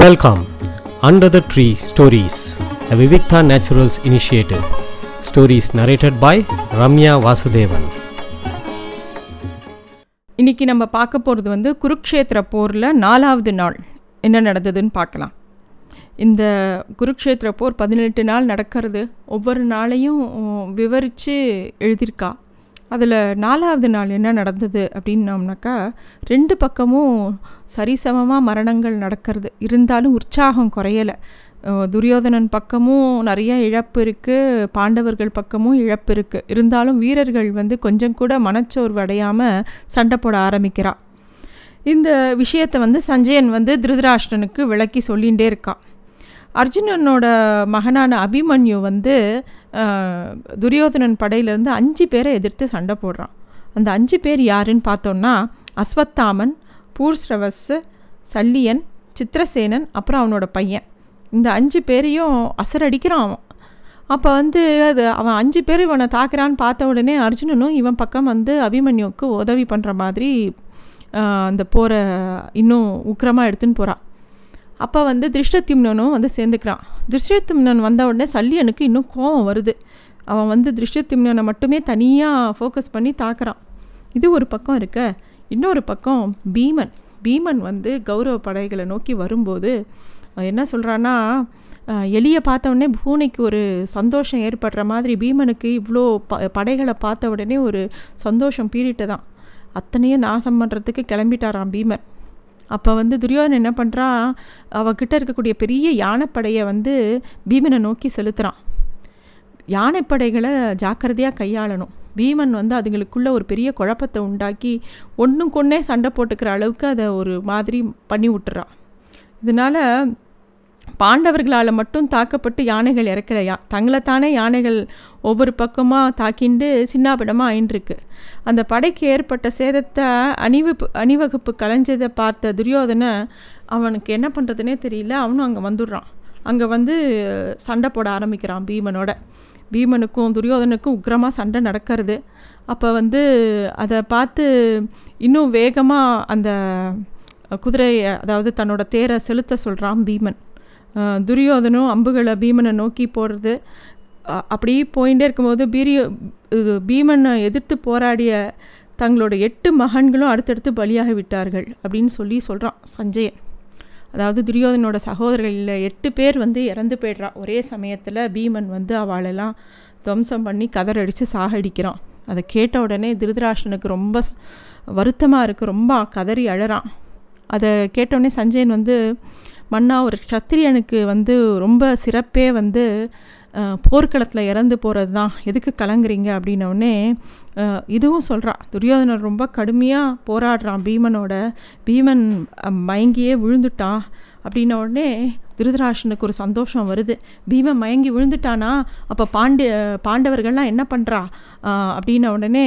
Welcome under the tree stories a Vivikta Naturals initiative stories narrated by Ramya Vasudevan இன்னைக்கு நம்ம பார்க்க போகிறது வந்து குருக்ஷேத்திர போரில் நாலாவது நாள். என்ன நடந்ததுன்னு பார்க்கலாம். இந்த குருக்ஷேத்திர போர் பதினெட்டு நாள் நடக்கிறது. ஒவ்வொரு நாளையும் விவரித்து எழுதியிருக்கா. அதில் நாலாவது நாள் என்ன நடந்தது அப்படின்னோம்னாக்கா ரெண்டு பக்கமும் சரிசமமாக மரணங்கள் நடக்கிறது. இருந்தாலும் உற்சாகம் குறையலை. துரியோதனன் பக்கமும் நிறைய இழப்பு இருக்குது பாண்டவர்கள் பக்கமும் இழப்பு இருக்குது இருந்தாலும் வீரர்கள் வந்து கொஞ்சம் கூட மனச்சோர்வு அடையாமல் சண்டை போட ஆரம்பிக்கிறான் இந்த விஷயத்தை வந்து சஞ்சயன் வந்து திருதராஷ்டனுக்கு விளக்கி சொல்லிகிட்டே இருக்கான் அர்ஜுனனோட மகனான அபிமன்யு வந்து துரியோதனன் படையிலேருந்து அஞ்சு பேரை எதிர்த்து சண்டை போடுறான். அந்த அஞ்சு பேர் யாருன்னு பார்த்தோன்னா அஸ்வத்தாமன் பூர்ஸ்ரவஸ்ஸு சல்லியன் சித்திரசேனன் அப்புறம் அவனோட பையன். இந்த அஞ்சு பேரையும் அசரடிக்கிறான் அவன். அப்போ வந்து அது அவன் அஞ்சு பேர் இவனை தாக்குறான்னு பார்த்த உடனே அர்ஜுனனும் இவன் பக்கம் வந்து அபிமன்யுவுக்கு உதவி பண்ணுற மாதிரி அந்த போரை இன்னும் உக்கிரமாக எடுத்துன்னு போகிறான் அப்போ வந்து திருஷ்டத்திம்னனும் வந்து சேர்ந்துக்கிறான். திருஷ்டத்திம்னன் வந்த உடனே சல்லியனுக்கு இன்னும் கோபம் வருது. அவன் வந்து திருஷ்டத்திம்னனை மட்டுமே தனியாக ஃபோக்கஸ் பண்ணி தாக்குறான். இது ஒரு பக்கம் இருக்க இன்னொரு பக்கம் பீமன். பீமன் வந்து கௌரவ படைகளை நோக்கி வரும்போது என்ன சொல்கிறான்னா எலியை பார்த்த உடனே பூனைக்கு ஒரு சந்தோஷம் ஏற்படுற மாதிரி பீமனுக்கு இவ்வளோ ப படைகளை பார்த்த உடனே ஒரு சந்தோஷம் பீரிட்டு தான் அத்தனையும் நாசம் பண்ணுறதுக்கு கிளம்பிட்டாராம் பீமன். அப்போ வந்து துரியோதனன் என்ன பண்ணுறான் அவகிட்ட இருக்கக்கூடிய பெரிய யானைப்படையை வந்து பீமனை நோக்கி செலுத்துகிறான் யானைப்படைகளை ஜாக்கிரதையாக கையாளணும். பீமன் வந்து அதுங்களுக்குள்ளே ஒரு பெரிய குழப்பத்தை உண்டாக்கி ஒன்றும் கொன்னே சண்டை போட்டுக்கிற அளவுக்கு அதை ஒரு மாதிரி பண்ணி விட்டுறான். இதனால் பாண்டவர்களால் மட்டும் தாக்கப்பட்டு யானைகள் இறக்கலையா? தங்களைத்தானே யானைகள் ஒவ்வொரு பக்கமாக தாக்கிண்டு சின்னாபிடமாக ஆயின்றிருக்கு. அந்த படைக்கு ஏற்பட்ட சேதத்தை அணிவிப்பு அணிவகுப்பு கலைஞ்சதை பார்த்த துரியோதனை அவனுக்கு என்ன பண்ணுறதுனே தெரியல அவனும் அங்கே வந்துடுறான். அங்கே வந்து சண்டை போட ஆரம்பிக்கிறான் பீமனோட. பீமனுக்கும் துரியோதனுக்கும் உக்கிரமாக சண்டை நடக்கிறது. அப்போ வந்து அதை பார்த்து இன்னும் வேகமாக அந்த குதிரையை அதாவது தன்னோட தேரை செலுத்த சொல்கிறான் பீமன். துரியோதனும் அம்புகளை பீமனை நோக்கி போடுறது அப்படி போயிட்டே இருக்கும்போது பீரியோ இது பீமனை எதிர்த்து போராடிய தங்களோட எட்டு மகன்களும் அடுத்தடுத்து பலியாகி விட்டார்கள் அப்படின்னு சொல்லி சொல்கிறான் சஞ்சயன். அதாவது துரியோதனோட சகோதரர்களில் எட்டு பேர் வந்து இறந்து போய்ட்றான் ஒரே சமயத்தில் பீமன் வந்து அவளெல்லாம் துவம்சம் பண்ணி கதறடித்து சாகடிக்கிறான். அதை கேட்ட உடனே திருதராஷ்டனுக்கு ரொம்ப வருத்தமாக இருக்குது ரொம்ப கதறி அழறான். அதை கேட்டோடனே சஞ்சயன் வந்து மன்னா ஒரு க்ஷத்திரியனுக்கு வந்து ரொம்ப சிறப்பே வந்து போர்க்களத்தில் இறந்து போகிறது தான் எதுக்கு கலங்குறீங்க? அப்படின்னோடனே இதுவும் சொல்கிறான் துரியோதனர் ரொம்ப கடுமையாக போராடுறான் பீமனோட. பீமன் மயங்கியே விழுந்துட்டான். அப்படின்ன உடனே திருதராஷனுக்கு ஒரு சந்தோஷம் வருது. பீமன் மயங்கி விழுந்துட்டானா? அப்போ பாண்டிய பாண்டவர்கள்லாம் என்ன பண்ணுறா அப்படின்ன உடனே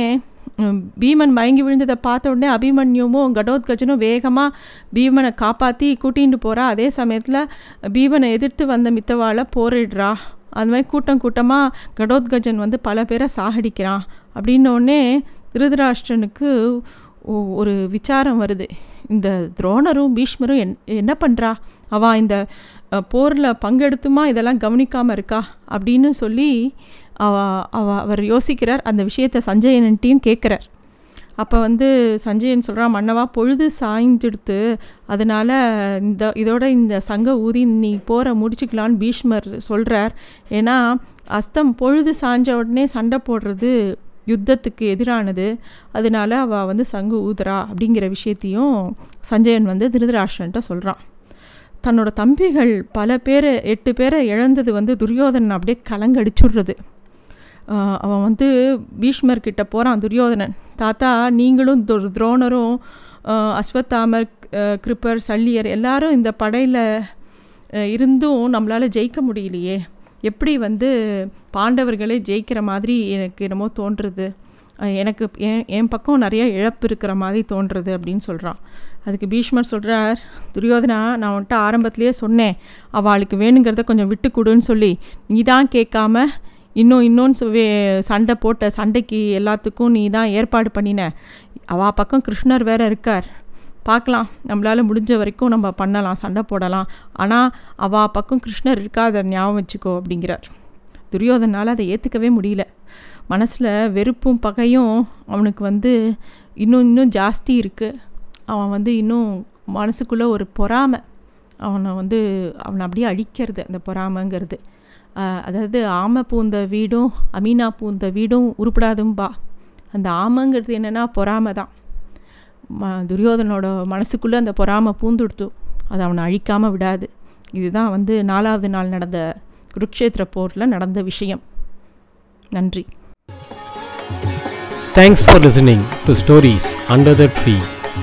பீமன் மயங்கி விழுந்ததை பார்த்த உடனே அபிமன்யுவும் கடோத்கஜனும் வேகமாக பீமனை காப்பாற்றி கூட்டிகிட்டு போகிறா அதே சமயத்தில் பீமனை எதிர்த்து வந்த மித்தவாளை போரிடுறா. அது மாதிரி கூட்டம் கூட்டமாக கடோத்கஜன் வந்து பல பேரை சாகடிக்கிறான். அப்படின்னோடனே திருதராஷ்டிரனுக்கு ஒ- ஒரு விசாரம் வருது. இந்த துரோணரும் பீஷ்மரும் என் என்ன பண்ணுறா அவள் இந்த போரில் பங்கெடுத்துமா? இதெல்லாம் கவனிக்காமல் இருக்கா? அப்படின்னு சொல்லி அவ அவ அவர் யோசிக்கிறார். அந்த விஷயத்தை சஞ்சயன்ட்டையும் கேட்குறார் அப்போ வந்து சஞ்சயன் சொல்கிறான் மன்னவா பொழுது சாய்ந்துடுத்து அதனால் இந்த இதோட இந்த சங்க ஊதி நீ போரை முடிச்சுக்கலான்னு பீஷ்மர் சொல்கிறார் ஏன்னா அஸ்தம் பொழுது சாய்ஞ்ச உடனே சண்டை போடுறது யுத்தத்துக்கு எதிரானது. அதனால அவள் வந்து சங்கு ஊதுறா. அப்படிங்கிற விஷயத்தையும் சஞ்சயன் வந்து திருதராஷ்டன்ட்ட சொல்கிறான் தன்னோட தம்பிகள் பல பேரை எட்டு பேரை இழந்தது வந்து துரியோதனன் அப்படியே கலங்கடிச்சுடுறது. அவன் வந்து பீஷ்மர் கிட்ட போகிறான் துரியோதனன் தாத்தா நீங்களும் துர் துரோணரும் அஸ்வத்தாமர் கிருப்பர் சல்லியர் எல்லாரும் இந்த படையில் இருந்தும் நம்மளால் ஜெயிக்க முடியலையே. எப்படி வந்து பாண்டவர்களே ஜெயிக்கிற மாதிரி எனக்கு என்னமோ தோன்றுறது. எனக்கு என் என் பக்கம் நிறைய இழப்பு இருக்கிற மாதிரி தோன்றுறது அப்படின்னு சொல்கிறான் அதுக்கு பீஷ்மர் சொல்கிறார் துரியோதனா நான் வந்துட்டு ஆரம்பத்திலேயே சொன்னேன் அவளுக்கு வேணுங்கிறத கொஞ்சம் விட்டு கொடுன்னு சொல்லி. நீ தான் கேட்காம இன்னும் இன்னொன்று சண்டை போட்ட சண்டைக்கு எல்லாத்துக்கும் நீ தான் ஏற்பாடு பண்ணின. அவள் பக்கம் கிருஷ்ணர் வேற இருக்கார். பார்க்கலாம். நம்மளால் முடிஞ்ச வரைக்கும் நம்ம பண்ணலாம் சண்டை போடலாம். ஆனால் அவள் பக்கம் கிருஷ்ணர் இருக்காத ஞாபகம் வச்சுக்கோ அப்படிங்கிறார். துரியோதனால் அதை ஏற்றுக்கவே முடியல. மனசில் வெறுப்பும் பகையும் அவனுக்கு வந்து இன்னும் இன்னும் ஜாஸ்தி இருக்குது அவன் வந்து இன்னும் மனசுக்குள்ளே ஒரு பொறாமை. அவனை வந்து அவனை அப்படியே அழிக்கிறது அந்த பொறாமைங்கிறது. அதாவது ஆமை பூந்த வீடும் அமீனா பூந்த வீடும் உருப்படாதும்பா அந்த ஆமைங்கிறது என்னென்னா பொறாமை தான். ம துரியோதனோட மனசுக்குள்ளே அந்த பொறாமை பூந்துடுத்து அது அவனை அழிக்காமல் விடாது. இதுதான் வந்து நாலாவது நாள் நடந்த குருக்ஷேத்திர போரில் நடந்த விஷயம். நன்றி. Thanks for listening to stories under the tree